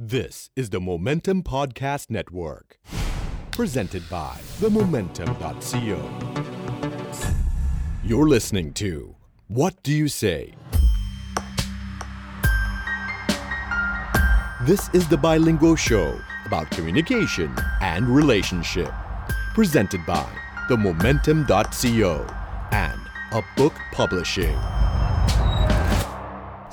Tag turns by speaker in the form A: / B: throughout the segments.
A: This is the Momentum Podcast Network, presented by themomentum.co. You're listening to What Do You Say? This is the bilingual show about communication and relationship, presented by themomentum.co and a book publishing.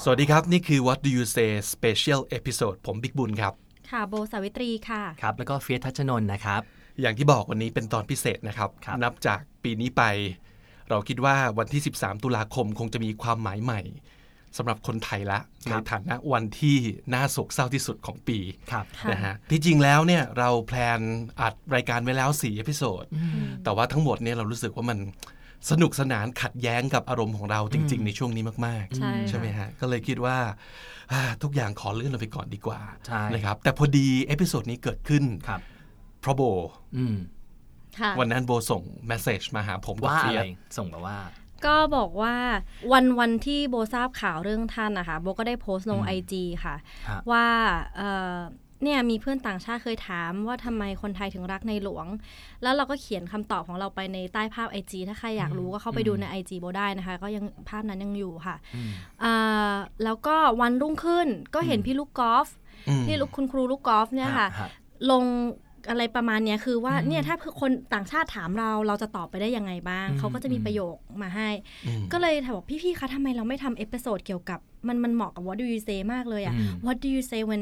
B: สวัสดีครับ นี่คือ What Do You Say Special Episode ผมบิ๊กบุญครับ
C: ค่ะ โบสาวิตรีค่ะ
D: ครับ แล้วก็เฟียสทัชนนท์นะครับ
B: อย่างที่บอกวันนี้เป็นตอนพิเศษนะครับ
D: ครับ
B: นับจากปีนี้ไป เราคิดว่าวันที่ 13 ตุลาคมคงจะมีความหมายใหม่สำหรับคนไทยละในฐานะวันที่น่าโศกเศร้าที่สุดของปี
D: ครับ
C: ค่ะ
B: นะฮะที่จริงแล้วเนี่ยเราแพลนอัดรายการไว้แล้ว4เอพิโซดแต่ว่าทั้งหมดเนี่ยเรารู้สึกว่ามัน สนุกสนานขัดแย้งกับอารมณ์ของเราจริง ๆ ในช่วงนี้มาก
C: ใช่
B: ๆใช่ไหมฮะ ก็เลยคิดว่าอ่าทุกอย่างขอเลื่อนเราไปก่อนดีกว่า
D: ใช่
B: นะครับ แต่พอดีเอพิโซดนี้เกิดขึ้น
D: ครับ
B: เพราะโบ
D: อืม
C: ค่ะ
B: วันนั้นโบส่งเมสเซจมาหาผมกับ
D: ว่า
B: เฟี
D: อะ
B: ย
D: ไร
B: ส
D: ส่งแบบว่า
C: ก็บอกว่าวันวันที่โบทราบข่าวเรื่องท่านนะคะโบก็ได้โพสต์ลงไอจีค่ะ
D: ฮะ
C: ว่า เอ่อเนี่ยมีเพื่อนต่างชาติเคยถามว่าทำไมคนไทยถึงรักในหลวง แล้วเราก็เขียนคำตอบของเราไปในใต้ภาพ IG ถ้าใครอยากรู้ก็เข้าไปดูใน IG โบได้นะคะ ก็ยังภาพนั้นยังอยู่ค่ะอ่าแล้วก็วันรุ่งขึ้นก็เห็นพี่ลูกกอล์ฟ
B: อืม
C: พี่ลูกคุณครูลูกกอล์ฟเนี่ยค่ะ
D: ฮะ
C: ลงอะไรประมาณเนี้ยคือว่าเนี่ยถ้าคนต่างชาติถามเราเราจะตอบไปได้ยังไงบ้าง เขาก็จะมีประโยคมาให้ ก็เลยถามบอกพี่ๆคะทำไมเราไม่ทำเอพิโซดเกี่ยวกับมันมันเหมาะกับ what do you say มากเลยอะ what do you say when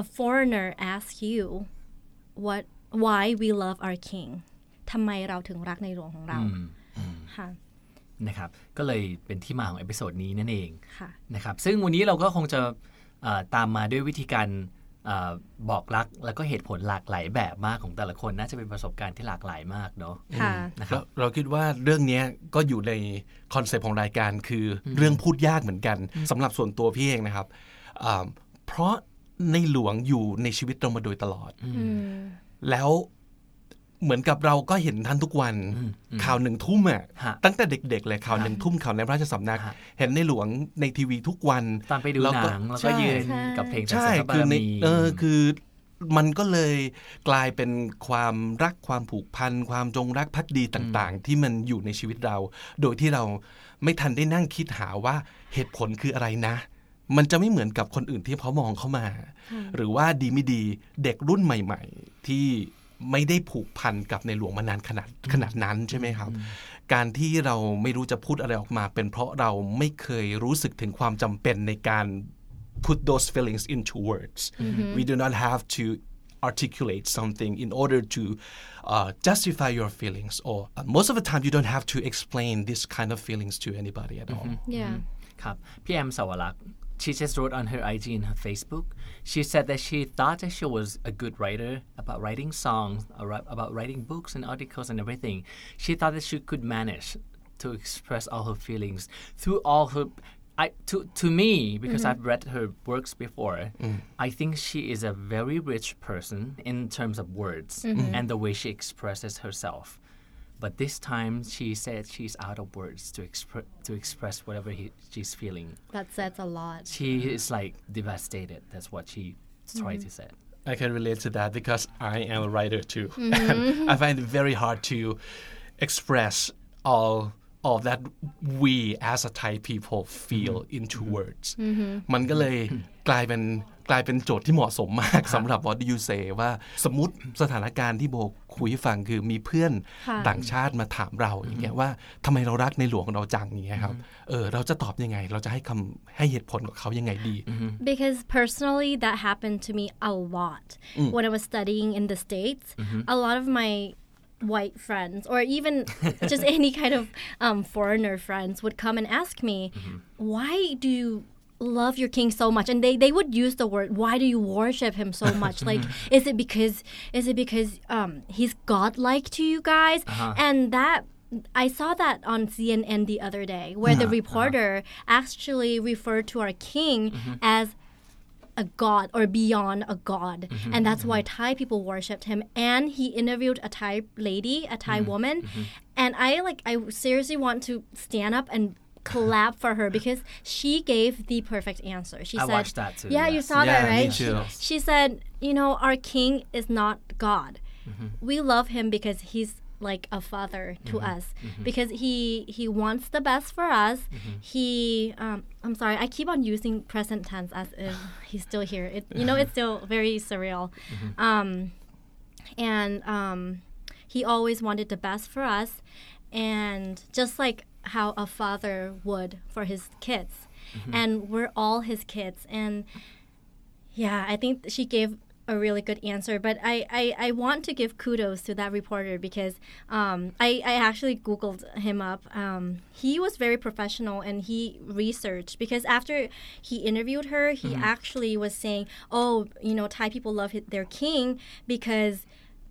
C: a foreigner asks you what why we love our king ทำไมเราถึงรักในหลวงของเราค่ะ
D: นะครับ ก็เลยเป็นที่มาของเอพิโซดนี้นั่นเอง
C: ค่ะ
D: นะครับ ซึ่งวันนี้เราก็คงจะเอ่อตามมาด้วยวิธีการเอ่อบอกรักแล้วก็เหตุผลหลากหลายแบบมากของแต่ละคนน่าจะเป็นประสบการณ์ที่หลากหลายมากเนาะ
C: ค่ะ
D: นะครับ
B: เราเราคิดว่าเรื่องเนี้ยก็อยู่ในคอนเซปต์ของรายการคืออเรื่องพูดยากเหมือนกันสำหรับส่วนตัวพี่เองนะครับอ่าเพราะ ในหลวงอยู่ในชีวิตเรามาโดยตลอด แล้วเหมือนกับเราก็เห็นท่านทุกวันข่าวหนึ่งทุ่มอะ
D: ฮะ
B: ตั้งแต่เด็กๆเลยข่าวหนึ่งทุ่มข่าวในพระราชสำนัก
D: ฮะ
B: เห็นในหลวงในทีวีทุกวัน
D: ตอนไปดู
B: แล้
D: หนังแล้วก็
B: ใช่
D: ยืน
C: ใช่
D: กับเพลง
B: ใช่
D: สรรเสริญพระ
B: คื
D: บาร
B: ใน
D: มี
B: เออคือมันก็เลยกลายเป็นความรักความผูกพัน ความจงรักภักดีต่างๆ ที่มันอยู่ในชีวิตเรา โดยที่เราไม่ทันได้นั่งคิดหาว่าเหตุผลคืออะไรนะ มันจะไม่เหมือนกับคนอื่นที่เขามองเข้ามา หรือว่าดีไม่ดีเด็กรุ่นใหม่ ๆ ที่ไม่ได้ผูกพันกับในหลวงมานานขนาดขนาดนั้นใช่ไหมครับ การที่เราไม่รู้จะพูดอะไรออกมา เป็นเพราะเราไม่เคยรู้สึกถึงความจำเป็นในการ put those feelings into words. We do not have to articulate something in order to uh, justify your feelings, or uh, most of the time, you don't have to explain this kind of feelings to anybody at all.
C: yeah
D: ครับพี่แอมสาวรักษ์ she just wrote on her IG and her Facebook. She said that she thought that she was a good writer about writing songs about writing books and articles and everything. She thought that she could manage to express all her feelings through all her I, to, to me, because mm-hmm. I've read her works before, mm. I think she is a very rich person in terms of words mm-hmm. and the way she expresses herself. But this time, she said she's out of words to expre- to express whatever he, she's feeling.
C: that says a lot
D: She is like devastated. That's what she tried to say.
B: I can relate to that because I am a writer too. And I find it very hard to express all all that we as a Thai people feel into words มันก็เลยกลายเป็นกลายเป็นโจทย์ที่เหมาะสมมากสำหรับ What do you say ว่าสมมติสถานการณ์ที่โบ คุยให้ฟังคือมีเพื่อน
C: ค่ะ
B: ต่างชาติมาถามเราอย่างเงี้ยว่าทำไมเรารักในหลวงของเราจังอย่างเงี้ยครับเออเราจะตอบยังไง เราจะให้คำให้เหตุผลกับเขายังไงดี
C: Because personally, that happened to me a lot when I was studying in the States. A lot of my white friends, or even just any kind of um, foreigner friends, would come and ask me, Why do you love your king so much? And they, they would use the word, Why do you worship him so much? like, is it because, is it because um, he's godlike to you guys? Uh-huh. And that I saw that on CNN the other day, where the uh-huh. reporter uh-huh. actually referred to our king mm-hmm. as a god or beyond a god. Mm-hmm. And that's why mm-hmm. Thai people worshipped him. And he interviewed a Thai lady, a Thai woman. And I like I seriously want to stand up and clap for her because she gave the perfect answer. She
D: I
C: said,
D: watched that too,
C: Yeah, you
D: yes.
C: saw that,
B: Yeah, me
C: right?
B: too.
C: She said, you know, our king is not God. We love him because he's like a father to us because he he wants the best for us. He um, I'm sorry, I keep on using present tense as if he's still here. It you know it's still very surreal. Um, and um, he always wanted the best for us and just like how a father would for his kids. And we're all his kids. And yeah i think she gave a really good answer. But i, I, I want to give kudos to that reporter because um, I, I actually googled him up. Um, he was very professional and he researched because after he interviewed her he actually was saying oh you know thai people love their king because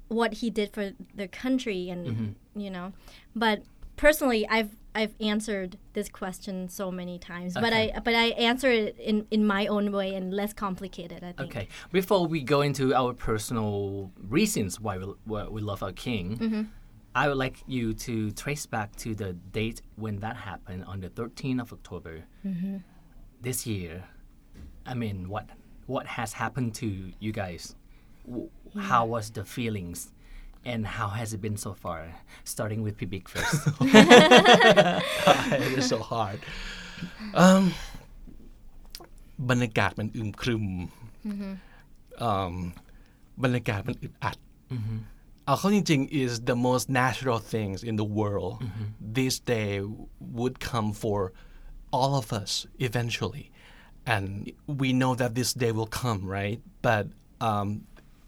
C: what he did for their country and you know. But personally i've i've answered this question so many times but i but i answer it in in my own way and less complicated i think
D: Okay. Before we go into our personal reasons why we, why we love our king,
C: Mm-hmm.
D: I would like you to trace back to the date when that happened on the 13th of October
C: Mm-hmm.
D: this year. I mean, what what has happened to you guys? W- How was the feelings? And how has it been so far? Starting with P Big first.
B: It is so hard. Um, บรรยากาศมันอึมครึม mm-hmm. um, บรรยากาศมันอึดอัด เอาเข้าจริงๆ mm-hmm. is the most natural things in the world mm-hmm. this day would come for all of us eventually and we know that this day will come right but um,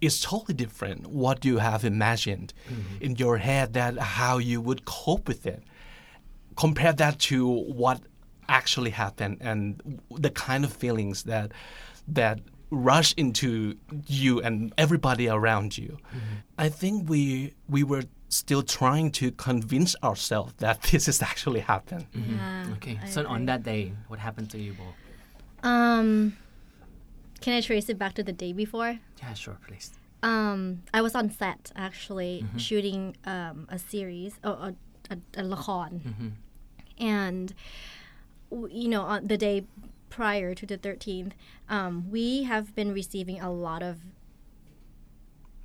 B: it's totally different what you have imagined mm-hmm. in your head that how you would cope with it compare that to what actually happened and the kind of feelings that that rush into you and everybody around you. Mm-hmm. I think we we were still trying to convince ourselves that this is actually happened. Mm-hmm.
C: yeah,
D: okay.
C: I
D: So on that day, what happened to you, Bo?
C: um can I trace it back to the day before?
D: Yeah, sure, please.
C: Um, I was on set actually mm-hmm. shooting um, a series, a, a, a lacon, mm-hmm. and you know, on the day prior to the thirteenth, um, we have been receiving a lot of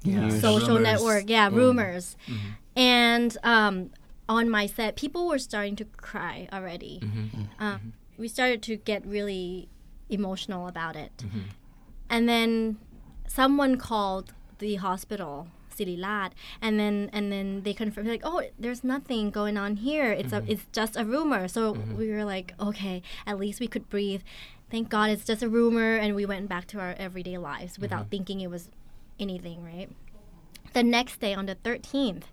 B: yeah.
C: Social
D: rumors.
C: network, yeah, mm. rumors, mm-hmm. and um, on my set, people were starting to cry already. Uh, we started to get really emotional about it. Mm-hmm and then someone called the hospital Siriraj, and then and then they confirmed like oh there's nothing going on here. It's a it's just a rumor. So we were like okay at least we could breathe. Thank god it's just a rumor and we went back to our everyday lives without thinking it was anything right? The next day on the 13th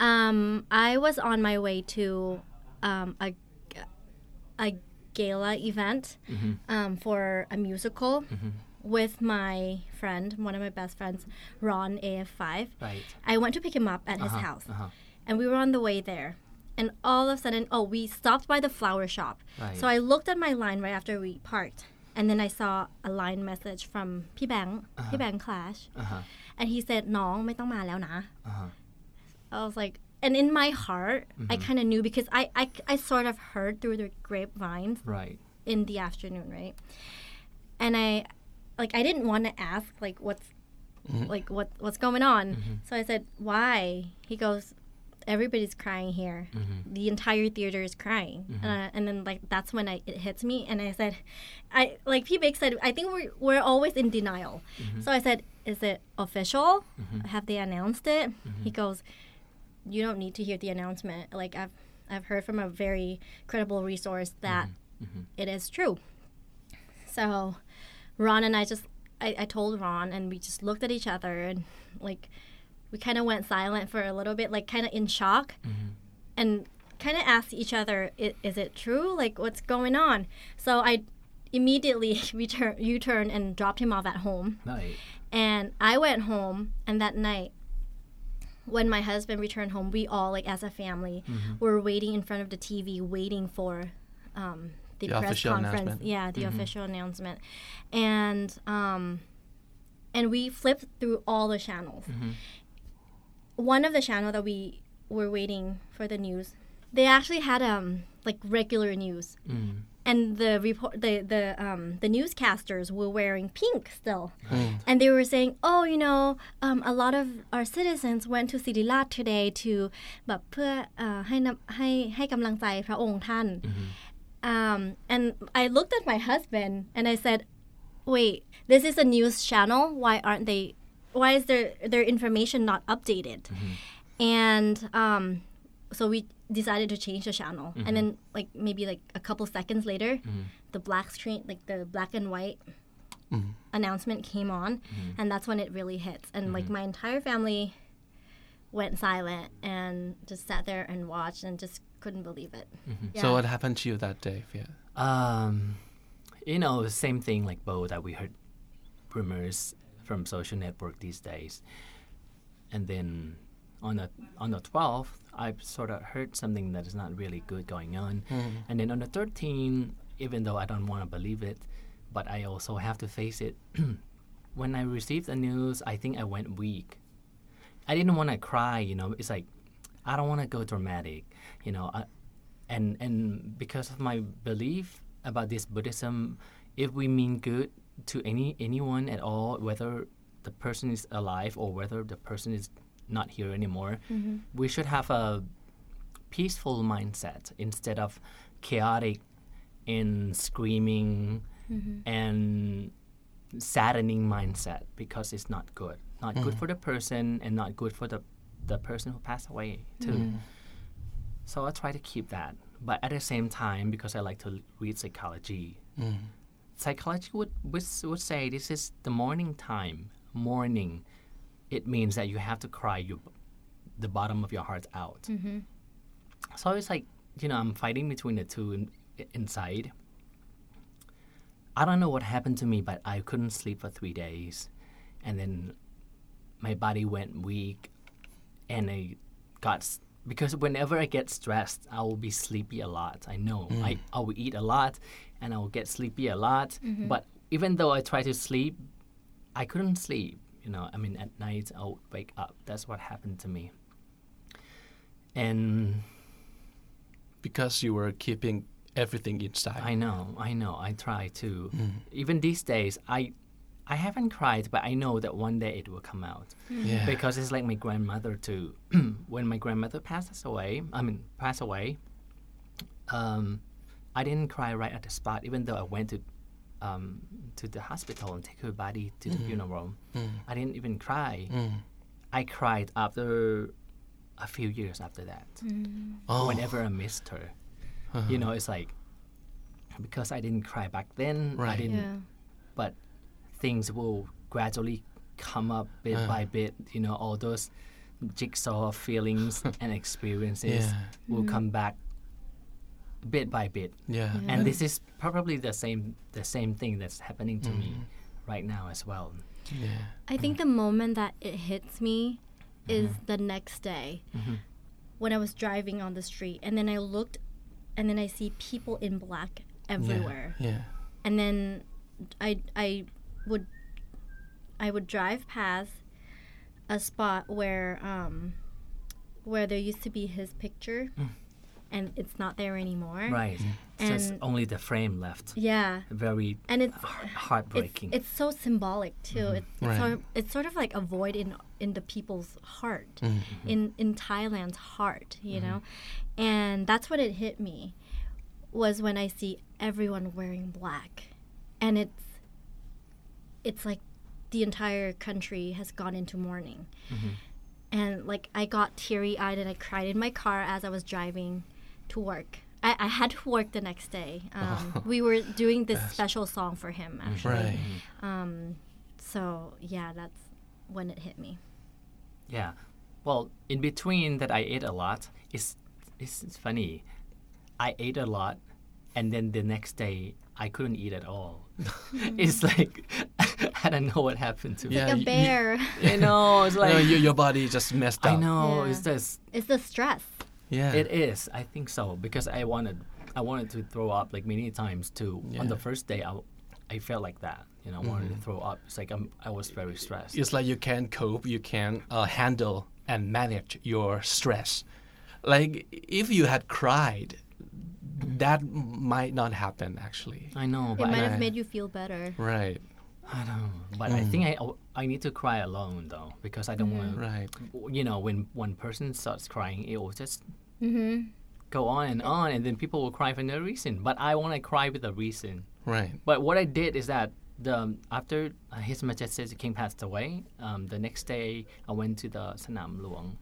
C: um, i was on my way to um, a, a gala event um, for a musical with my friend one of my best friends ron af5
D: Right.
C: i went to pick him up at his house and we were on the way there and all of a sudden oh we stopped by the flower shop
D: Right.
C: so i looked at my line right after we parked and then i saw a line message from พี่แบงค์พี่แบงค์ clash
D: Uh-huh.
C: and he said น้องไม่ต้องมาแล้วนะ
D: Uh-huh.
C: I was like, and in my heart, I kind of knew because I, I, I sort of heard through the grapevines
D: Right.
C: in the afternoon, right? And I, like, I didn't want to ask, like, what's, mm-hmm. like, what, what's going on? Mm-hmm. So I said, why? He goes, everybody's crying here. Mm-hmm. The entire theater is crying. Uh, and then, like, that's when I, it hits me. And I said, I, like, P. Big said, I think we're, we're always in denial. So I said, is it official? Have they announced it? He goes, you don't need to hear the announcement. Like I've I've heard from a very credible resource that it is true. So Ron and I just I, I told Ron and we just looked at each other and like we kind of went silent for a little bit, like kind of in shock, and kind of asked each other, "I- "Is it true? Like what's going on?" So I immediately return U-turn and dropped him off at home.
D: Right.
C: And I went home, and that night, when my husband returned home, we all, like as a family, were waiting in front of the TV, waiting for um, the,
B: The
C: press
B: official
C: conference.
B: announcement.
C: Yeah, the official announcement, and um, and we flipped through all the channels. One of the channel that we were waiting for the news, they actually had um like regular news,
D: Mm.
C: and the report the the um the newscasters were wearing pink still, and they were saying, oh, you know, um, a lot of our citizens went to Sirilat today to แบบเพื่อเอ่อให้นำให้ให้กำลังใจพระองค์ท่าน um, and I looked at my husband and I said, wait, this is a news channel. Why aren't they? Why is their their information not updated? Mm-hmm. And um, so we decided to change the channel. And then mm-hmm. like maybe like a couple seconds later, mm-hmm. the black screen, like the black and white announcement came on, and that's when it really hits. And like my entire family went silent and just sat there and watched and just couldn't believe it. Yeah.
B: So what happened to you that day? Yeah.
D: Um, you know, the same thing like Bo that we heard rumors from social network these days, and then on the on the twelfth, I sort of heard something that is not really good going on, and then on the thirteenth, even though I don't want to believe it, but I also have to face it. when I received the news, I think I went weak. I didn't want to cry, you know. It's like I don't want to go dramatic, you know. I, and and because of my belief about this Buddhism, if we mean good to any anyone at all, whether the person is alive or whether the person is not here anymore, mm-hmm. we should have a peaceful mindset instead of chaotic and screaming mm-hmm. and saddening mindset because it's not good. Not good mm-hmm. for the person and not good for the the person who passed away too. Mm. So I try to keep that. But at the same time, because I like to read psychology, mm. psychology would, would would say this is the morning time. Morning, it means that you have to cry your the bottom of your heart out. Mm-hmm. So it's like you know I'm fighting between the two in, inside. I don't know what happened to me, but I couldn't sleep for three days, and then my body went weak, and I got because whenever I get stressed, I will be sleepy a lot. I know mm. I I will eat a lot, and I will get sleepy a lot. Mm-hmm. But even though I try to sleep, I couldn't sleep. You know, I mean, at night I would wake up. That's what happened to me. And
B: Because you were keeping everything inside.
D: I know, I know. I try to. Mm-hmm. Even these days, I, I haven't cried, but I know that one day it will come out. Mm-hmm.
B: yeah.
D: Because it's like my grandmother too. when my grandmother passes away, I mean, passed away. Um, I didn't cry right at the spot, even though I went to, um, to the hospital and take her body to the mm. funeral. Mm. I didn't even cry. Mm. I cried after a few years after that.
B: Oh.
D: Whenever I missed her, uh-huh. you know, it's like because I didn't cry back then. I
B: Right.
D: didn't
C: yeah.
D: but things will gradually come up bit
B: Uh.
D: by bit. You know, all those jigsaw feelings and experiences
B: Yeah.
D: will come back bit by bit.
B: yeah.
D: And this is probably the same the same thing that's happening to me
B: Mm-hmm.
D: right now as well.
B: Yeah.
C: I think the moment that it hits me is
B: Mm-hmm.
C: the next day when I was driving on the street and then I looked and then I see people in black everywhere.
B: Yeah.
C: And then I I would I would drive past a spot where um where there used to be his picture hmm. and it's not there anymore.
D: Right. Mm-hmm. It's just
C: And-
D: only the frame left.
C: Yeah.
D: Very
C: And it's
D: heart-
C: it's,
D: heartbreaking.
C: it's so symbolic too. It's, it's,
B: Right.
C: sort of, it's sort of like a void in in the people's heart,
B: Mm-hmm. mm-hmm.
C: in in Thailand's heart, you know, and that's what it hit me was when I see everyone wearing black, and it's it's like the entire country has gone into mourning, and like I got teary eyed and I cried in my car as I was driving to work. I, I had to work the next day. Um, we were doing this special song for him, actually.
B: Right.
C: Um, So yeah, that's when it hit me.
D: Yeah. Well, in between that, I ate a lot. It's, it's, it's funny. I ate a lot, and then the next day, I couldn't eat at all. it's like, I don't know what happened to me.
B: Yeah.
C: Like a bear.
D: You know, it's like,
B: no, your, your body just messed up.
D: I know,
C: Yeah.
D: it's just,
C: it's the stress.
B: Yeah.
D: it is. I think so because I wanted, I wanted to throw up like many times too. On the first day, I, I felt like that. You know, wanted to throw up. It's like I'm, I was very stressed.
B: It's like you can't cope, you can uh, handle and manage your stress. like if you had cried that might not happen actually
D: I know,
C: It
D: but
C: might
D: I,
C: have made you feel better.
B: right
D: I don't know, but I think I I need to cry alone though because I don't want to.
B: right.
D: you know when one person starts crying it will just
C: Mm-hmm.
D: go on and on and then people will cry for no reason. But i want to cry with a reason.
B: Right.
D: But what i did is that the after uh, his majesty the king passed away um, the next day i went to the sanam luang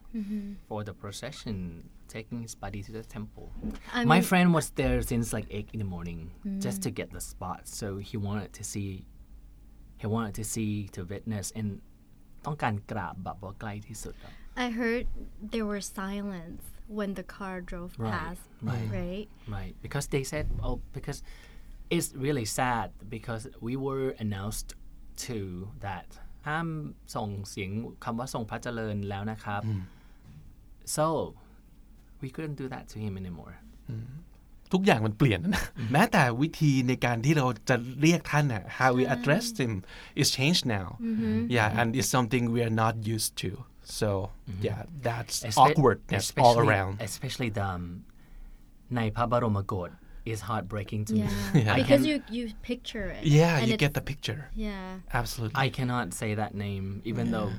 D: for the procession taking his body to the temple.
C: I
D: my
C: mean-
D: friend was there since like 8 in the morning just to get the spot so he wanted to see he wanted to see to witness and ต้องการกราบแบบว่าใกล้ที่สุดอะ
C: I heard there was silence when the car drove
D: Right,
C: past.
D: right.
C: Right.
D: Right, because they said, oh, because it's really sad because we were announced to that ห้ามส่งเสียงคำว่าทรงพระเจริญแล้วนะครับ so we couldn't do that to him anymore
B: ทุกอย่างมันเปลี่ยนนะ แม้แต่วิธีในการที่เราจะเรียกท่านน่ะ how we address him is changed now yeah and it's something we are not used to so yeah that's
D: Espe-
B: awkwardness all
D: especially-
B: around
D: especially the um, ในพระบรมโกศ is heartbreaking to
C: Yeah.
D: me I
C: Because
D: can-
C: you you picture it.
B: yeah
C: and
B: you
C: it's-
B: get the picture
C: Yeah.
B: absolutely
D: I cannot say that name even though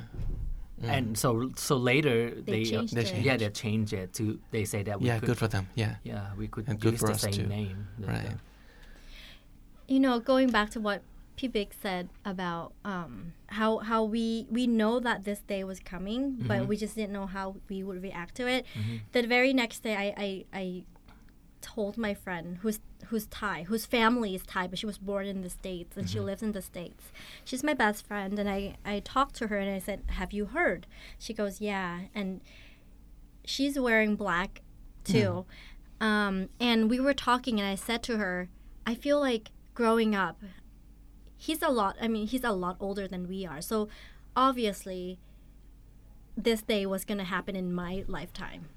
D: Mm. and so so later
C: They
D: they, uh,
C: changed
B: They
C: it.
B: changed.
D: yeah they changed it to they say that we
B: yeah
D: could
B: good for them yeah
D: Yeah, we could
B: And good
D: use
B: for
D: the
B: us
D: same
B: too.
D: name. the- uh,
B: Right.
D: the-
C: you know, going back to what P Big said about um, how how we we know that this day was coming, but mm-hmm. we just didn't know how we would react to it. Mm-hmm. The very next day, I, I I told my friend who's who's Thai, whose family is Thai, but she was born in the states and she lives in the states. She's my best friend, and I I talked to her and I said, "Have you heard?" She goes, "Yeah," and she's wearing black too. Um, and we were talking, and I said to her, I feel like growing up, he's a lot, I mean, he's a lot older than we are. So obviously, this day was going to happen in my lifetime.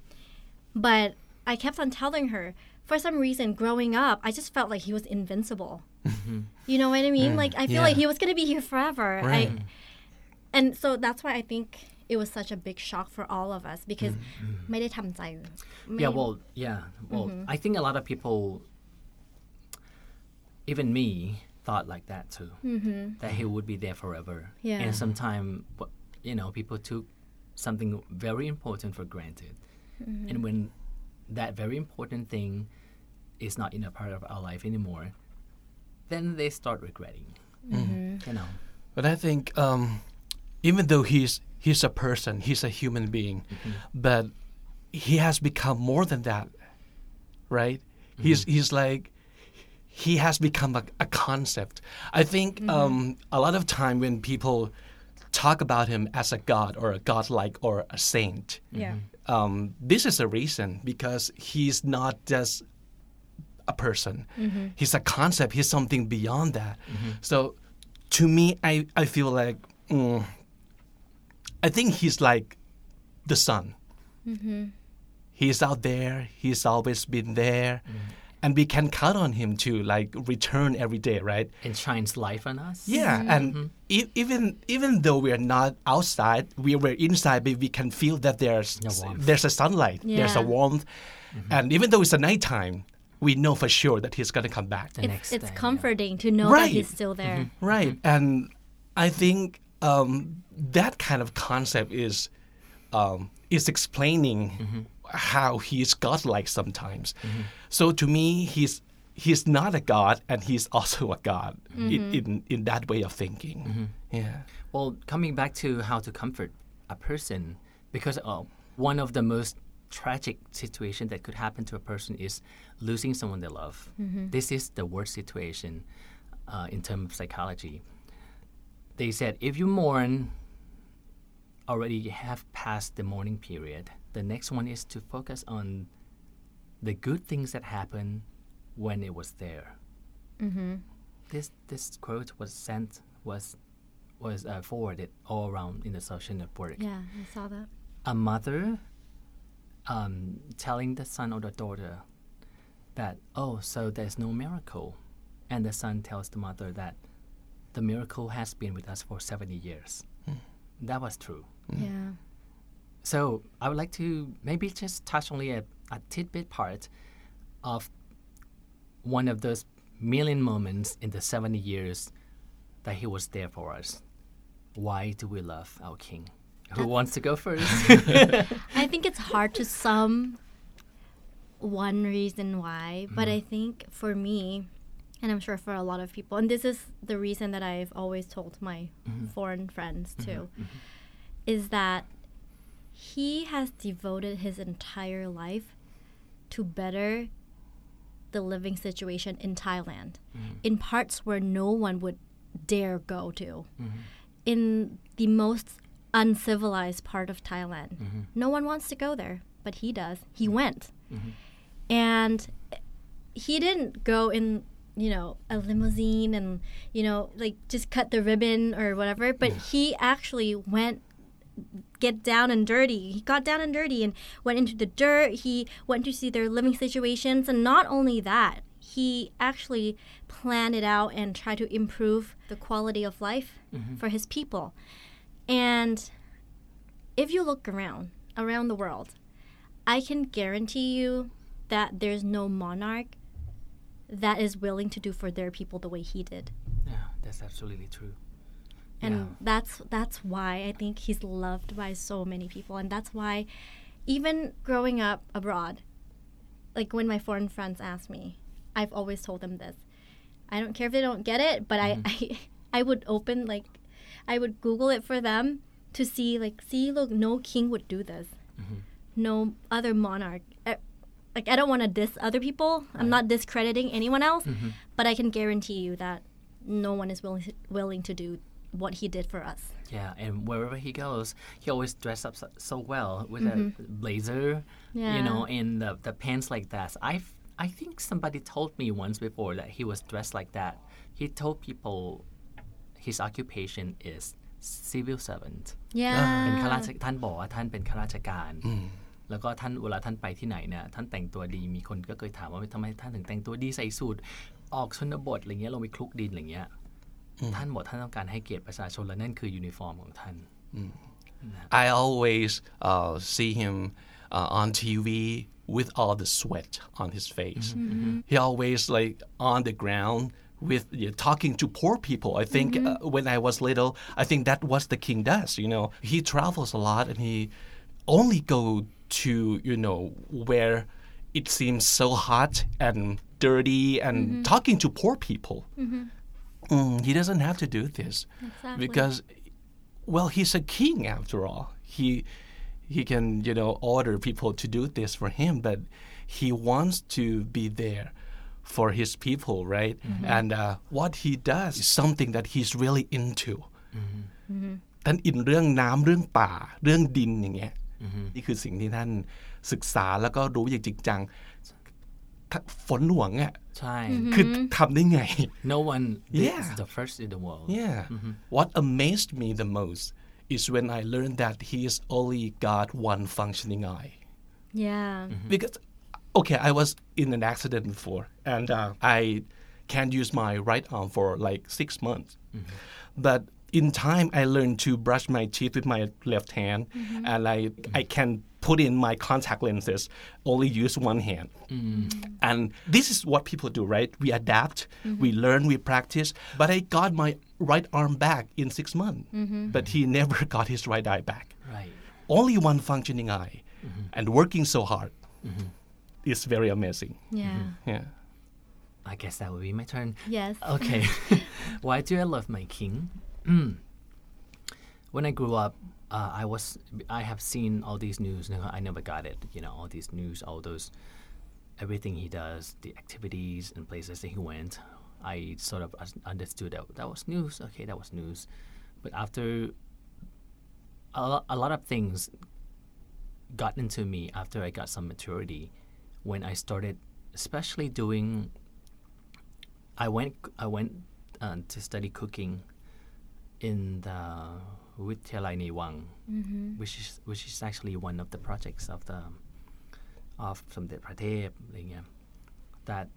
C: But I kept on telling her, for some reason, growing up, I just felt like he was invincible. You know what I mean? Like, I feel like
B: Yeah.
C: he was going to be here forever.
B: Right.
C: I, and so that's why I think it was such a big shock for all of us because ไม่ได้ทำใจ
D: Yeah,
C: ไม่
D: well, yeah, well, I think a lot of people, even me, thought like that too. That he would be there forever.
C: Yeah.
D: And sometimes, you know, people took something very important for granted, and when that very important thing is not in a part of our life anymore, then they start regretting. You know.
B: But I think um, even though he's he's a person, he's a human being, but he has become more than that, right? He's he's like he has become a, a concept. I think um, a lot of time when people talk about him as a god or a godlike or a saint,
C: Yeah.
B: um, this is a reason because he's not just a person. Mm-hmm. He's a concept. He's something beyond that. Mm-hmm. So, to me, I, I feel like mm, I think he's like the sun. Mm-hmm. He's out there. He's always been there, and we can count on him to like return every day, right?
D: And shines life on us.
B: Yeah, and e- even even though we are not outside, we were inside, but we can feel that there's
D: The warmth.
B: there's a sunlight, there's a
C: Yeah.
B: warmth, and even though it's a nighttime, we know for sure that he's gonna come back.
D: The
C: It's,
D: next
C: it's
D: day, yeah.
C: comforting to know
B: Right.
C: that he's still there.
B: Right, and I think um, that kind of concept is um, is explaining how he's godlike sometimes. So to me, he's he's not a god, and he's also a god in, in in that way of thinking. Yeah.
D: Well, coming back to how to comfort a person, because uh, one of the most tragic situation that could happen to a person is losing someone they love. This is the worst situation uh, in terms of psychology. They said if you mourn, already you have passed the mourning period. The next one is to focus on the good things that happened when it was there. This this quote was sent was was uh, forwarded all around in the social network.
C: Yeah, I saw that.
D: A mother um, telling the son or the daughter that oh, so there's no miracle, and the son tells the mother that the miracle has been with us for seventy years. That was true.
C: Yeah.
D: So I would like to maybe just touch only a, a tidbit part of one of those million moments in the 70 years that he was there for us. Why do we love our king? Who wants to go first?
C: I think it's hard to sum one reason why, but mm-hmm. I think for me, and I'm sure for a lot of people, and this is the reason that I've always told my mm-hmm. foreign friends mm-hmm. too, is that he has devoted his entire life to better the living situation in Thailand, in parts where no one would dare go to, in the most uncivilized part of Thailand. Mm-hmm. No one wants to go there, but he does. He mm-hmm. went. Mm-hmm. And he didn't go in, you know, a limousine and, you know, like just cut the ribbon or whatever, but he actually went get down and dirty. He got down and dirty and went into the dirt. He went to see their living situations. And not only that, he actually planned it out and tried to improve the quality of life for his people. And if you look around, around the world, I can guarantee you that there's no monarch that is willing to do for their people the way he did.
D: yeah, that's absolutely true.
C: and
D: Yeah.
C: that's that's why I think he's loved by so many people, and that's why even growing up abroad, like when my foreign friends ask me, I've always told them this. I don't care if they don't get it, but I, mm-hmm. I I would open like I would Google it for them to see like see look no king would do this, mm-hmm. no other monarch. Uh, Like I don't want to diss other people. I'm uh-huh. not discrediting anyone else, mm-hmm. but I can guarantee you that no one is willing willing to do what he did for us.
D: Yeah, and wherever he goes, he always dress up so, so well with a mm-hmm. blazer, you know, and the, the pants like that. I I think somebody told me once before that he was dressed like that. He told people his occupation is civil servant เป็นข้าราช
C: Yeah.
D: ท่านบอกว่าท่านเป็นข้าราชการ แล้วก็ท่านเวลาท่านไปที่ไหนเนี่ยท่านแต่งตัวดีมีคนก็เคยถามว่าทำไมท่านถึงแต่งตัวดีใส่สูทออกชนบทอะไรเงี้ยลงไปคลุกดินอะไรเงี้ยท่านบอกท่านต้องการให้เกียรติประชาชนและนั่นคือยูนิฟอร์มของท่าน
B: I always uh, see him uh, on TV with all the sweat on his face. He always like on the ground with yeah, talking to poor people. I think uh, when I was little, I think that was the king does. You know, he travels a lot and he only go to you know where it seems so hot and dirty and talking to poor people. Mm, he doesn't have to do this
C: Exactly.
B: because well he's a king after all he he can you know order people to do this for him but he wants to be there for his people right and uh, what he does is something that he's really into ท่านอินเรื่องน้ำเรื่องป่า เรื่องดินอย่างเงี้ยนี่คือสิ่งที่ท่านศึกษาแล้วก็รู้อย่างจริงจังถ้าฝนหลวงอ่ะ
D: ใช่
B: คือทำได้ไง
D: no one did
B: Yeah.
D: the first in the world
B: Yeah. What amazed me the most is when I learned that he is only got one functioning eye.
C: Yeah.
B: Because, okay, I was in an accident before, and uh, I can't use my right arm for like six months. Mm-hmm. But in time, I learned to brush my teeth with my left hand, mm-hmm. and I I can put in my contact lenses. Only use one hand, mm. and this is what people do, right? We adapt, we mm-hmm. learn, we practice. But I got my right arm back in six months, but he never got his right eye back.
D: right
B: Only one functioning eye, and working so hard. It's very amazing.
C: Yeah.
B: Yeah.
D: I guess that would be my turn
C: Yes.
D: Okay. Why do I love my king? Mm. When I grew up, uh, I was I have seen all these news. No, I never got it. You know, all these news, all those everything he does, the activities and places that he went. I sort of understood that that was news. Okay, that was news. But after a lot, a lot of things got into me after I got some maturity, when I started, especially doing. I went I went uh, to study cooking in the Wityalai mm-hmm. which is which is actually one of the projects of the of Samdet Pratep, that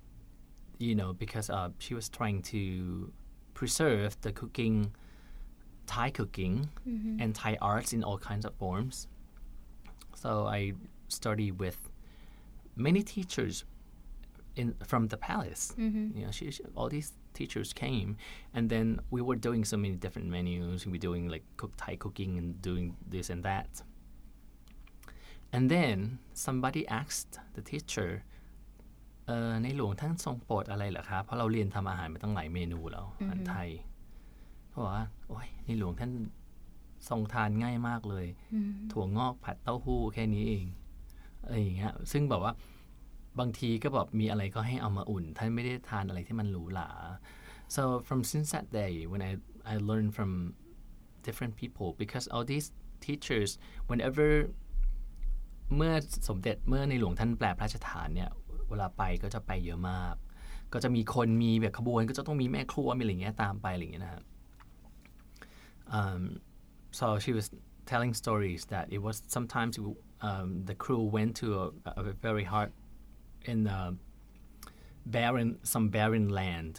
D: you know because uh, she was trying to preserve the cooking, Thai cooking mm-hmm. and Thai arts in all kinds of forms. So I studied with many teachers in from the palace. You know, she, she- all these teachers came, and then we were doing so many different menus. We were doing like cook Thai cooking and doing this and that. And then somebody asked the teacher, เอ่อในหลวงท่านทรงโปรดอะไรเหรอครับเพราะเราเรียนทำอาหารมาตั้งหลายเมนูแล้วอาหารไทยเขาบอกว่าโอ้ยในหลวงท่านทรงทานง่ายมากเลย ถั่วงอกผัดเต้าหู้แค่นี้เอง อะไรอย่างเงี้ยซึ่งแบบว่าบางทีก็แบบมีอะไรก็ให้เอามาอุ่น ท่านไม่ได้ทานอะไรที่มันหรูหรา so from since that day when I I learned from different people because all these teachers whenever เมื่อสมเด็จเมื่อในหลวงท่านแปลพระราชฐานเนี่ยเวลาไปก็จะไปเยอะมาก ก็จะมีคนมีแบบขบวนก็จะต้องมีแม่ครัวมีอะไรเงี้ยตามไปอะไรอย่างเงี้ยนะครับ um, so she was telling stories that it was sometimes um, the crew went to a, a very hard in the barren some barren land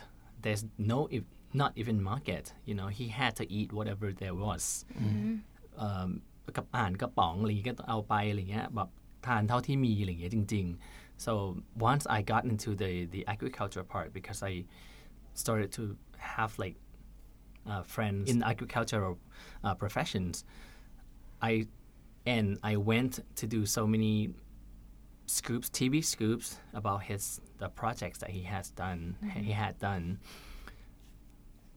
D: there's no if not even market you know he had to eat whatever there was เอิ่มกับอาหารกระป๋องอะไรอย่างเงี้ยก็เอาไปอะไรเงี้ยแบบทานเท่าที่มีอะไรอย่างเงี้ยจริง ๆ so once I got into the the agriculture part because I started to have like uh, friends in agricultural uh, professions I and I went to do so many scoops TV scoops about his the projects that he has done he had done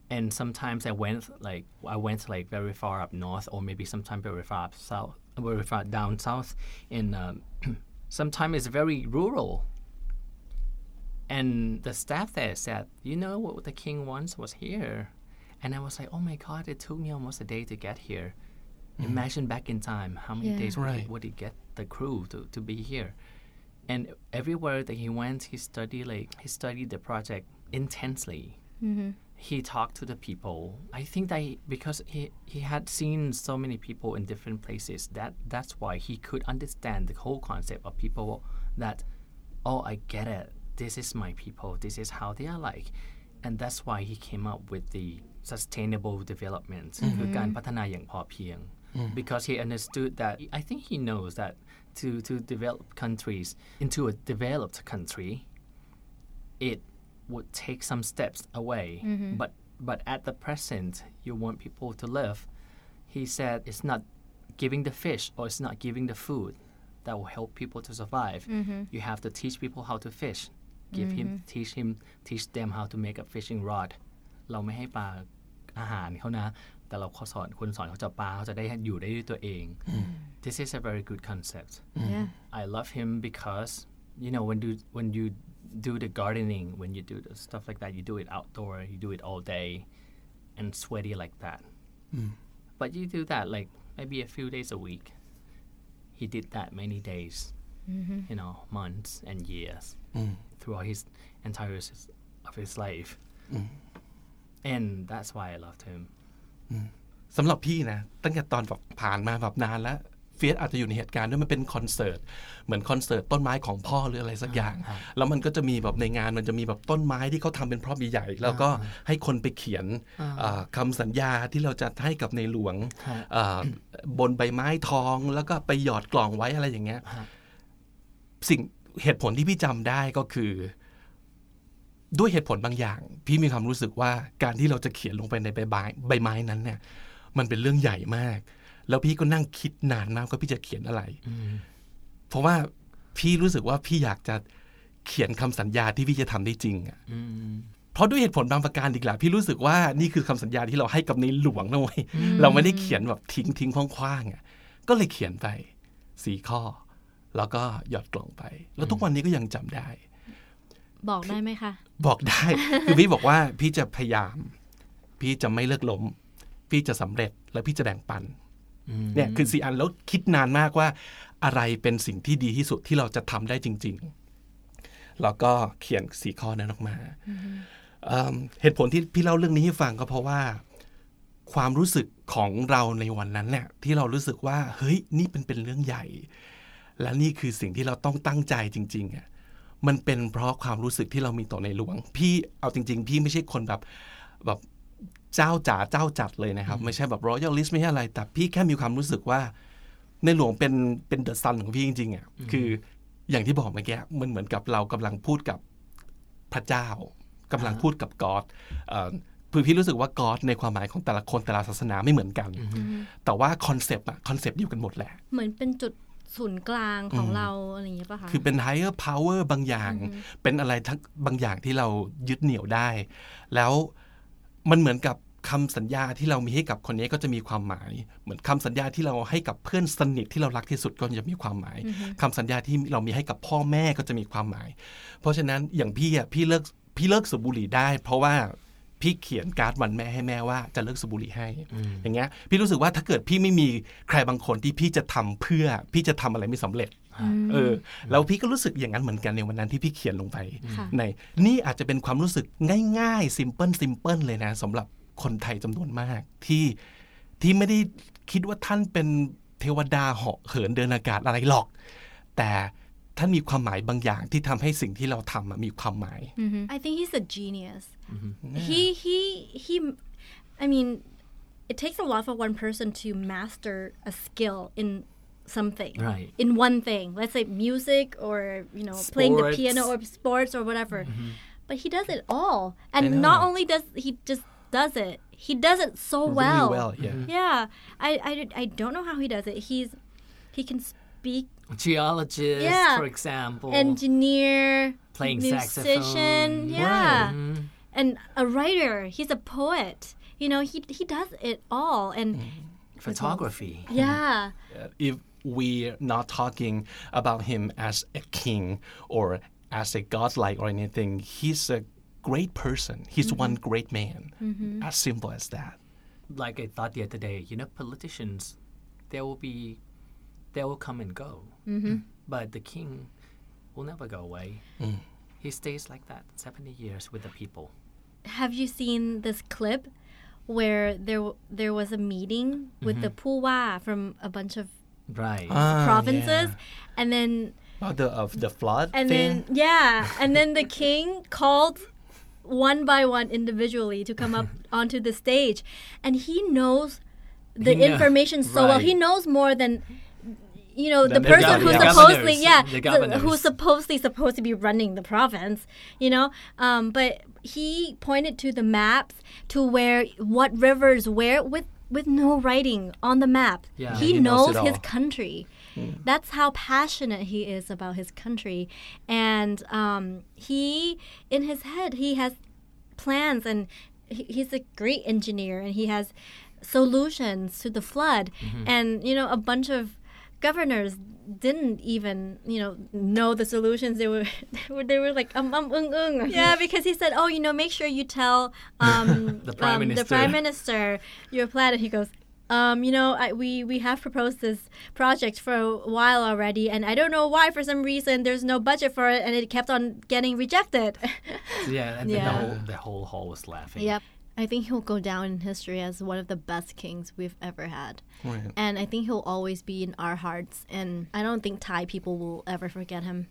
D: and sometimes I went like I went like very far up north, or maybe sometimes very far up south, very far down south. And um, sometimes it's very rural. And the staff there said, "You know what the king once was here," and I was like, "Oh my God! It took me almost a day to get here. Imagine back in time, how many
C: Yeah.
D: days would,
B: Right.
D: it, would it get the crew to, to be here?" And everywhere that he went, he studied like he studied the project intensely he talked to the people. I think that he, because he, he had seen so many people in different places, that that's why he could understand the whole concept of people that, oh, I get it. This is my people. This is how they are like. And that's why he came up with the sustainable development คือการพัฒนาอย่างพอเพียง because he understood that I think he knows that to to develop countries into a developed country it would take some steps away. But but at the present, you want people to live. He said it's not giving the fish or it's not giving the food that will help people to survive. You have to teach people how to fish. Give him teach him teach them how to make a fishing rod. เราไม่ให้ปลาอาหารเขานะ แต่เราขอสอนคุณสอนเขาจับปลาเขาจะได้อยู่ได้ด้วยตัวเอง This is a very good concept.
C: Yeah.
D: I love him because you know when do when you do the gardening when you do the stuff like that you do it outdoor you do it all day and sweaty like that but you do that like maybe a few days a week he did that many days you know months and years throughout his entire s- of his life and that's why I loved him
B: สำหรับพี่นะ ตั้งแต่ตอนแบบผ่านมาแบบนานแล้วเฟียสอาจจะอยู่ในเหตุการณ์ด้วยมันเป็นคอนเสิร์ตเหมือนคอนเสิร์ตต้นไม้ของพ่อหรืออะไรสักอย่าง
D: อ่า
B: แล้วมันก็จะมีแบบในงานมันจะมีแบบต้นไม้ที่เขาทำเป็นพร็อพใหญ่ๆแล้วก็ให้คนไปเขียนอ่าคำสัญญาที่เราจะให้กับในหลวง
D: ฮะ
B: อ่าบนใบไม้ทองแล้วก็ไปหยอดกล่องไว้อะไรอย่างเงี้ย
D: ฮะ
B: สิ่งเหตุผลที่พี่จำได้ก็คือ ด้วยเหตุผลบางอย่าง พี่มีความรู้สึกว่าการที่เราจะเขียนลงไปในใบไม้ใบไม้นั้นเนี่ย มันเป็นเรื่องใหญ่มาก แล้วพี่ก็นั่งคิดนานมากว่าพี่จะเขียนอะไรเพราะว่าพี่รู้สึกว่าพี่อยากจะเขียนคำสัญญาที่พี่จะทำได้จริงอะ
D: Mm.
B: เพราะด้วยเหตุผลบางประการอีกแหละพี่รู้สึกว่านี่คือคำสัญญาที่เราให้กับในหลวงนะเว้ยเราไม่ได้เขียนแบบทิ้งทิ้งคว้างๆอะก็เลยเขียนไปสี่ข้อ แล้วก็หยอดกล่องไป แล้วทุกวันนี้ก็ยังจำได้
C: บอกได้ไหมคะ
B: บอกได้ คือพี่บอกว่าพี่จะพยายาม พี่จะไม่เลิกล้ม พี่จะสำเร็จแล้วพี่จะแบ่งปันเนี่ยคือสี่อันแล้วคิดนานมากว่า อะไรเป็นสิ่งที่ดีที่สุดที่เราจะทำได้จริง ๆ แล้วก็เขียนสี่ข้อนั้นออกมาเอิ่มเหตุผลที่พี่เล่าเรื่องนี้ให้ฟังก็เพราะว่า ความรู้สึกของเราในวันนั้นเนี่ยที่เรารู้สึกว่า เฮ้ยนี่เป็นเป็นเรื่องใหญ่ และนี่คือสิ่งที่เราต้องตั้งใจจริง ๆอะ มันเป็นเพราะความรู้สึกที่เรามีต่อในหลวง พี่เอาจริง ๆ พี่ไม่ใช่คนแบบแบบเจ้าจ๋าเจ้าจัดเลยนะครับ ไม่ใช่แบบรอยัลลิสไม่ใช่อะไร แต่พี่แค่มีความรู้สึกว่า ในหลวงเป็นเป็นเดอะซันของพี่จริงๆอะคืออย่างที่บอกเมื่อกี้มันเหมือนกับเรากำลังพูดกับพระเจ้ากำลังพูดกับกอดคือพี่รู้สึกว่ากอดในความหมายของแต่ละคนแต่ละศาสนาไม่เหมือนกัน แต่ว่าคอนเซปต์อะคอนเซปต์เดียวกันหมดแหละ
C: เหมือนเป็นจุด ศูนย์กลางของเราอะไรอย่างเงี้ยป่ะคะ
B: คือเป็น higher power บางอย่าง เป็นอะไรทั้งบางอย่างที่เรายึดเหนี่ยวได้ แล้วมันเหมือนกับคำสัญญาที่เรามีให้กับคนนี้ก็จะมีความหมาย เหมือนคำสัญญาที่เราให้กับเพื่อนสนิทที่เรารักที่สุดก็จะมีความหมายคำสัญญาที่เรามีให้กับพ่อแม่ก็จะมีความหมาย เพราะฉะนั้นอย่างพี่อะพี่เลิกพี่เลิกสูบบุหรี่ได้ เพราะว่า พี่เขียนการ์ดวันแม่ให้แม่ว่าจะเลิกสูบบุหรี่ให้ อย่างเงี้ย พี่รู้สึกว่าถ้าเกิดพี่ไม่มีใครบางคนที่พี่จะทำเพื่อพี่จะทำอะไรไม่สำเร็จเออแล้วพี่ก็รู้สึกอย่างนั้นเหมือนกันในวันนั้นที่พี่เขียนลงไป
C: ค่ะ
B: ในนี่อาจจะเป็นความรู้สึกง่ายๆซิมเพิลซิมเพิลเลยนะสำหรับคนไทยจำนวนมากที่ที่ไม่ได้คิดว่าท่านเป็นเทวดาเหาะเหินเดินอากาศอะไรหรอก แต่ ท่านมีความหมายบางอย่างที่ทำให้สิ่งที่เราทำอะมีความหมาย
C: I think he's a genius. He he he. I mean, it takes a lot for one person to master a skill in something.
D: Right.
C: In one thing, let's say music or you know playing the
D: Sports.
C: piano or sports or whatever. But he does it all, and
B: I
C: not
B: know.
C: only does he just does it, he does it so
B: Really
C: well.
B: well, yeah.
C: Yeah, I, I I don't know how he does it. He's he can speak
D: Geologist,
C: Yeah.
D: for example.
C: engineer,
D: Playing
C: musician,
D: saxophone.
C: yeah,
B: Right.
C: and a writer. He's a poet. You know, he he does it all, and mm.
D: photography.
C: yeah,
B: if we're not talking about him as a king or as a godlike or anything, he's a great person. He's mm-hmm. one great man. Mm-hmm. As simple as that.
D: Like I thought the other day, you know, politicians, there will be, they will come and go. Mm-hmm. But the king will never go away. He stays like that 70 years with the people.
C: have you seen this clip where there w- there was a meeting with the puwa from a bunch of
D: Right.
B: Ah,
C: provinces, and then
B: About the of the flood
C: and
B: thing.
C: then yeah, and then the king called one by one individually to come up onto the stage, and he knows the
D: He know-
C: information so well. He knows more than you know the,
B: the
C: person
B: gov-
C: who's
B: the
C: supposedly yeah
D: the
C: the- who's supposedly supposed to be running the province you know? Um, but he pointed to the maps to where what rivers where with with no writing on the map.
D: Yeah.
C: he,
B: He knows
C: knows, his
B: all.
C: country. That's how passionate he is about his country. And um, he in his head he has plans and he, he's a great engineer and he has solutions to the flood. And you know a bunch of governors didn't even you know know the solutions they were they were, they were like um um ung ung yeah because he said oh you know make sure you tell um
D: The prime
C: um, the
D: minister.
C: prime minister your plan and he goes um, you know, I, we we have proposed this project for a while already, and I don't know why. For some reason, there's no budget for it, and it kept on getting rejected.
D: yeah, and
C: Yeah.
D: Then the, whole, the whole hall was laughing.
C: Yep. I think he'll go down in history as one of the best kings we've ever had.
B: Right.
C: And I think he'll always be in our hearts. And I don't think Thai people will ever forget him.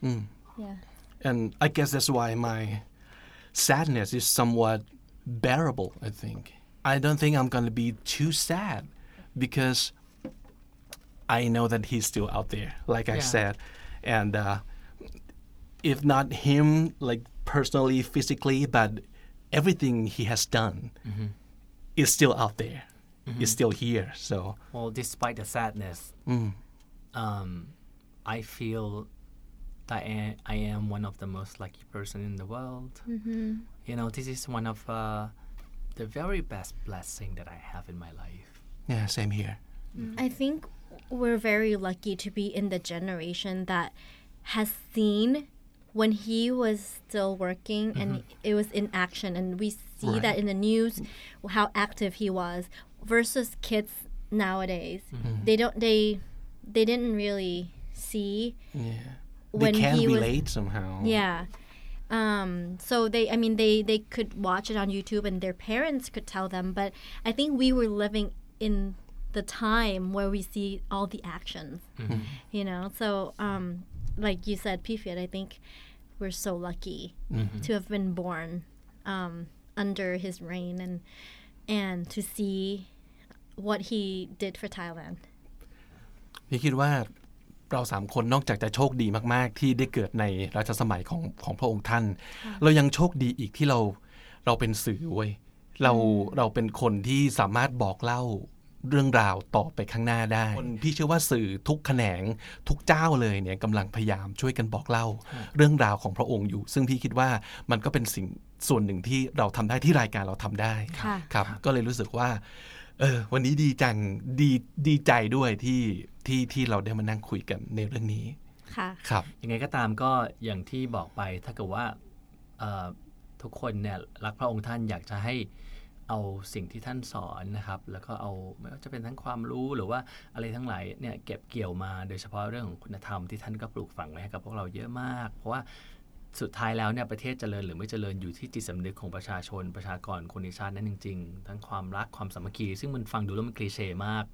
C: Yeah.
B: And I guess that's why my sadness is somewhat bearable, I think. I don't think I'm going to be too sad because I know that he's still out there, like I said. And uh, if not him, like personally, physically, but everything he has done is still out there there, is still here. So,
D: Well, despite the sadness, um, I feel that I, I am one of the most lucky person in the world. Mm-hmm. You know, this is one of uh, the very best blessing that I have in my life.
B: yeah, same here.
C: I think we're very lucky to be in the generation that has seen when he was still working and it was in action and we see that in the news how active he was versus kids nowadays they don't they they didn't really see
B: Yeah.
C: when
B: they can
C: he was
B: relate somehow.
C: yeah. Um, so they, I mean, they they could watch it on YouTube, and their parents could tell them. But I think we were living in the time where we see all the actions. You know, so um, like you said, Pifiat, I think we're so lucky to have been born um, under his reign and and to see what he did for Thailand.
B: พี่คิดว่าเราสามคนนอกจากจะโชคดีมาก ๆ ที่ได้เกิดในรัชสมัยของของพระองค์ท่าน เรายังโชคดีอีกที่เราเราเป็นสื่อเว้ยเราเราเป็นคนที่สามารถบอกเล่า เรื่องราวต่อไปข้างหน้าได้คนพี่เชื่อว่าสื่อทุกแขนงทุกเจ้าเลยเนี่ยกำลังพยายามช่วยกันบอกเล่า เรื่องราวของพระองค์อยู่ ซึ่งพี่คิดว่ามันก็เป็นสิ่งส่วนหนึ่งที่เราทำได้ที่รายการเราทำได้
C: ค่ะ
B: ครับ ก็เลยรู้สึกว่า เออ วันนี้ดีจังดีดีใจด้วยที่ที่ที่เราได้มานั่งคุยกันในเรื่องนี้
C: ค่ะ
B: ครับ
D: ยังไงก็ตามก็อย่างที่บอกไปถ้าเกิดว่าเอ่อทุกคนเนี่ยรักพระองค์ท่านอยากจะให้ เอาสิ่งที่ท่านสอนนะครับ แล้วก็เอาไม่ว่าจะเป็นทั้งความรู้หรือว่าอะไรทั้งหลายเนี่ยเก็บเกี่ยวมาโดยเฉพาะเรื่องของคุณธรรมที่ท่านก็ปลูกฝังไว้ให้กับพวกเราเยอะมาก เพราะว่าสุดท้ายแล้วเนี่ยประเทศเจริญหรือไม่เจริญอยู่ที่จิตสำนึกของประชาชนประชากรคนในชาตินั้นจริง ๆ ทั้งความรักความสามัคคีซึ่งมันฟังดูแล้วมันคลีเช่มาก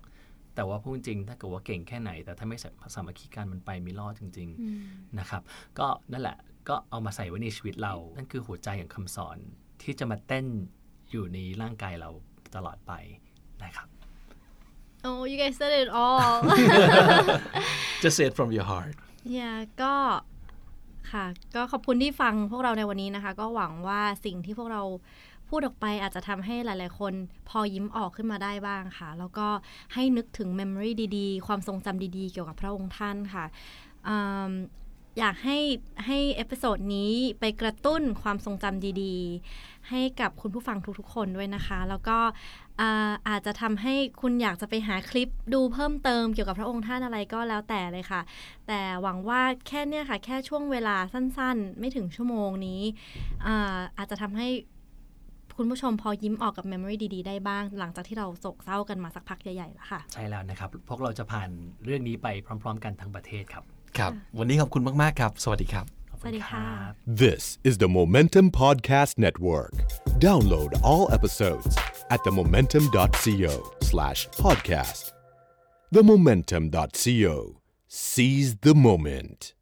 D: แต่ว่าพูดจริงถ้าเกิดว่าเก่งแค่ไหน แต่ถ้าไม่สามัคคีกันมันไปไม่รอดจริง ๆนะครับ ก็นั่นแหละก็เอามาใส่ไว้ในชีวิตเรา นั่นคือหัวใจของคำสอนที่จะมาเต้น อยู่ในร่างกายเราตลอดไปนะครับ
C: Oh you guys said it all
B: just say it from your heart
C: yeah ก็ค่ะ ก็ขอบคุณที่ฟังพวกเราในวันนี้นะคะ ก็หวังว่าสิ่งที่พวกเราพูดออกไปอาจจะทำให้หลาย ๆ คนพอยิ้มออกขึ้นมาได้บ้างค่ะ แล้วก็ให้นึกถึง memory ดี ๆ ความทรงจำดี ๆ เกี่ยวกับพระองค์ท่านค่ะ อยากให้ให้เอพิโซดนี้ไปกระตุ้นความทรงจำดีๆ ให้กับคุณผู้ฟังทุกๆ คนด้วยนะคะ แล้วก็อาอาจจะทำให้คุณอยากจะไปหาคลิปดูเพิ่มเติมเกี่ยวกับพระองค์ท่านอะไรก็แล้วแต่เลยค่ะ แต่หวังว่าแค่เนี่ยค่ะ แค่ช่วงเวลาสั้นๆ ไม่ถึงชั่วโมงนี้อาอาจจะทำให้คุณผู้ชมพอยิ้มออกกับ Memory ดี ๆ ได้บ้าง หลังจากที่เราโศกเศร้ากันมาสักพักใหญ่ๆแล้วค่ะ
D: ใช่แล้วนะครับ พวกเราจะผ่านเรื่องนี้ไปพร้อม ๆ กันทั้งประเทศครับ
A: This is the Momentum Podcast Network. Download all episodes at themomentum.co/podcast themomentum.co Seize the moment.